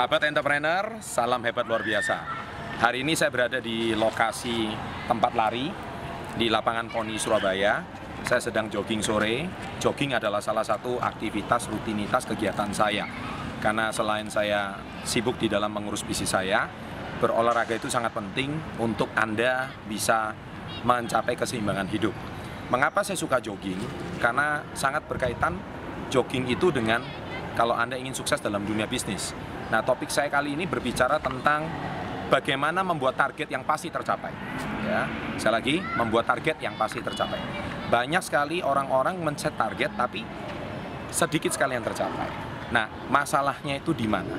Sahabat entrepreneur, salam hebat luar biasa. Hari ini saya berada di lokasi tempat lari di lapangan Poni Surabaya. Saya sedang jogging sore. Jogging adalah salah satu aktivitas rutinitas kegiatan saya. Karena selain saya sibuk di dalam mengurus bisnis saya, berolahraga itu sangat penting untuk Anda bisa mencapai keseimbangan hidup. Mengapa saya suka jogging? Karena sangat berkaitan jogging itu dengan kalau Anda ingin sukses dalam dunia bisnis. Nah, topik saya kali ini berbicara tentang bagaimana membuat target yang pasti tercapai. Ya, saya lagi membuat target yang pasti tercapai. Banyak sekali orang-orang men-set target tapi sedikit sekali yang tercapai. Nah, masalahnya itu di mana?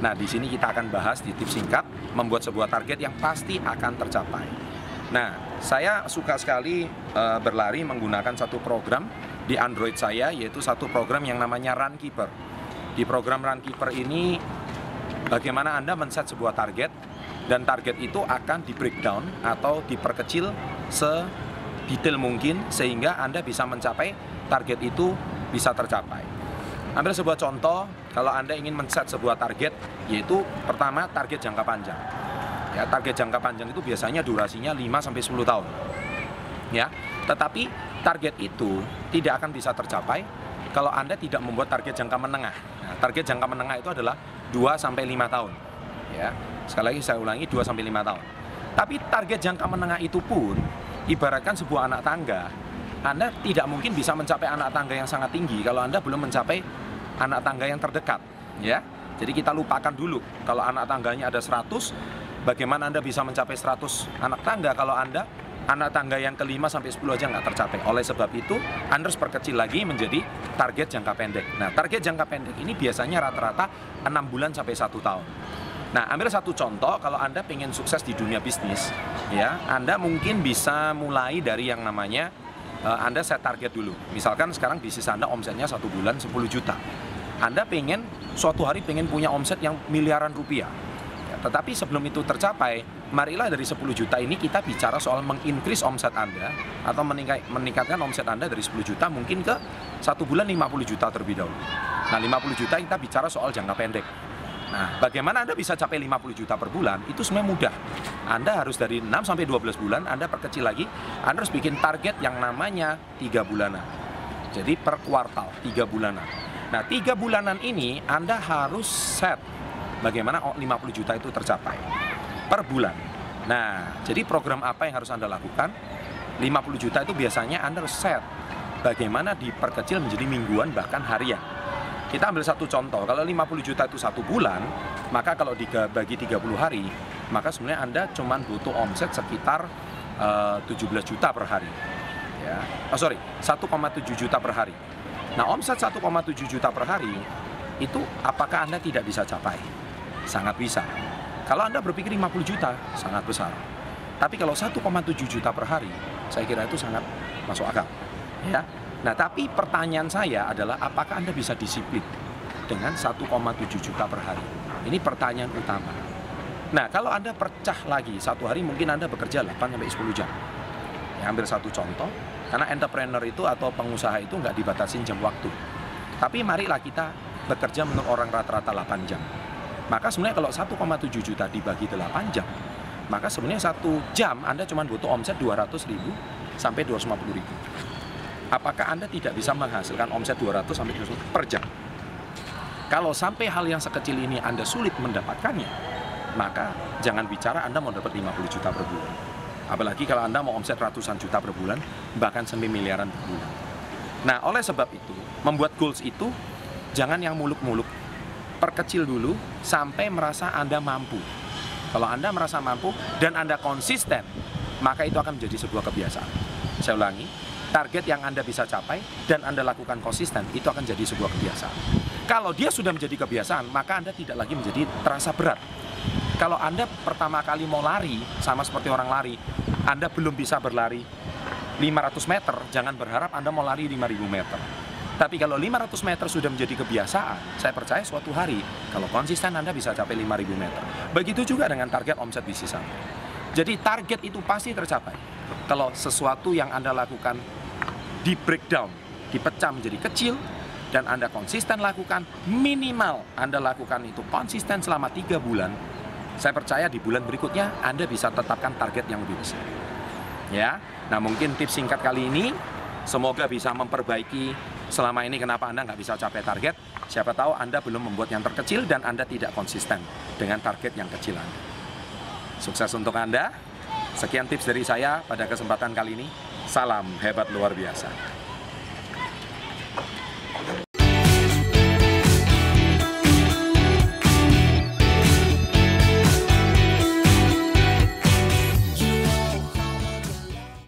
Nah, di sini kita akan bahas di tips singkat membuat sebuah target yang pasti akan tercapai. Nah, saya suka sekali e, berlari menggunakan satu program di Android saya yaitu satu program yang namanya Runkeeper. Di program Runkeeper ini bagaimana Anda men-set sebuah target dan target itu akan di breakdown atau diperkecil sedetail mungkin sehingga Anda bisa mencapai target itu bisa tercapai. Ambil sebuah contoh, kalau Anda ingin men-set sebuah target, yaitu pertama target jangka panjang. Ya, target jangka panjang itu biasanya durasinya 5 sampai 10 tahun. Ya, tetapi target itu tidak akan bisa tercapai kalau Anda tidak membuat target jangka menengah. Nah, target jangka menengah itu adalah 2 sampai 5 tahun. Ya. Sekali lagi saya ulangi 2 sampai 5 tahun. Tapi target jangka menengah itu pun ibaratkan sebuah anak tangga. Anda tidak mungkin bisa mencapai anak tangga yang sangat tinggi kalau Anda belum mencapai anak tangga yang terdekat, ya. Jadi kita lupakan dulu kalau anak tangganya ada 100, bagaimana Anda bisa mencapai 100 anak tangga kalau Anda anak tangga yang kelima sampai 10 aja nggak tercapai. Oleh sebab itu, Anda harus perkecil lagi menjadi target jangka pendek. Nah, target jangka pendek ini biasanya rata-rata 6 bulan sampai satu tahun. Nah, ambil satu contoh, kalau Anda ingin sukses di dunia bisnis, ya, Anda mungkin bisa mulai dari yang namanya uh, Anda set target dulu. Misalkan sekarang bisnis Anda omsetnya satu bulan 10 juta. Anda pengen suatu hari pengen punya omset yang miliaran rupiah. Tetapi sebelum itu tercapai, marilah dari 10 juta ini kita bicara soal mengincrease omset Anda atau meningkatkan omset Anda dari 10 juta mungkin ke satu bulan 50 juta terlebih dahulu. Nah, 50 juta kita bicara soal jangka pendek. Nah, bagaimana Anda bisa capai 50 juta per bulan? Itu sebenarnya mudah. Anda harus dari 6 sampai 12 bulan, Anda perkecil lagi, Anda harus bikin target yang namanya 3 bulanan. Jadi per kuartal, 3 bulanan. Nah, 3 bulanan ini Anda harus set bagaimana 50 juta itu tercapai per bulan. Nah, jadi program apa yang harus Anda lakukan? 50 juta itu biasanya Anda harus set bagaimana diperkecil menjadi mingguan bahkan harian. Kita ambil satu contoh, kalau 50 juta itu satu bulan, maka kalau dibagi 30 hari, maka sebenarnya Anda cuma butuh omset sekitar uh, 17 juta per hari. Ya. Oh sorry, 1,7 juta per hari. Nah omset 1,7 juta per hari, itu apakah Anda tidak bisa capai? Sangat bisa. Kalau Anda berpikir 50 juta, sangat besar. Tapi kalau 1,7 juta per hari, saya kira itu sangat masuk akal. Ya, Nah, tapi pertanyaan saya adalah apakah Anda bisa disiplin dengan 1,7 juta per hari? Ini pertanyaan utama. Nah, kalau Anda percah lagi, satu hari mungkin Anda bekerja 8 sampai 10 jam. Ya, ambil satu contoh, karena entrepreneur itu atau pengusaha itu nggak dibatasin jam waktu. Tapi marilah kita bekerja menurut orang rata-rata 8 jam. Maka sebenarnya kalau 1,7 juta dibagi 8 jam, maka sebenarnya satu jam Anda cuma butuh omset 200 ribu sampai 250 ribu apakah Anda tidak bisa menghasilkan omset 200 sampai 300 per jam? Kalau sampai hal yang sekecil ini Anda sulit mendapatkannya, maka jangan bicara Anda mau dapat 50 juta per bulan. Apalagi kalau Anda mau omset ratusan juta per bulan, bahkan sampai miliaran per bulan. Nah, oleh sebab itu, membuat goals itu jangan yang muluk-muluk. Perkecil dulu sampai merasa Anda mampu. Kalau Anda merasa mampu dan Anda konsisten, maka itu akan menjadi sebuah kebiasaan. Saya ulangi, target yang Anda bisa capai dan Anda lakukan konsisten, itu akan jadi sebuah kebiasaan. Kalau dia sudah menjadi kebiasaan, maka Anda tidak lagi menjadi terasa berat. Kalau Anda pertama kali mau lari, sama seperti orang lari, Anda belum bisa berlari 500 meter, jangan berharap Anda mau lari 5000 meter. Tapi kalau 500 meter sudah menjadi kebiasaan, saya percaya suatu hari, kalau konsisten Anda bisa capai 5000 meter. Begitu juga dengan target omset bisnis Anda. Jadi target itu pasti tercapai. Kalau sesuatu yang Anda lakukan di breakdown, dipecah menjadi kecil, dan Anda konsisten lakukan, minimal Anda lakukan itu konsisten selama tiga bulan, saya percaya di bulan berikutnya Anda bisa tetapkan target yang lebih besar. Ya, nah mungkin tips singkat kali ini semoga bisa memperbaiki selama ini kenapa Anda nggak bisa capai target. Siapa tahu Anda belum membuat yang terkecil dan Anda tidak konsisten dengan target yang kecil Anda. Sukses untuk Anda. Sekian tips dari saya pada kesempatan kali ini. Salam hebat luar biasa.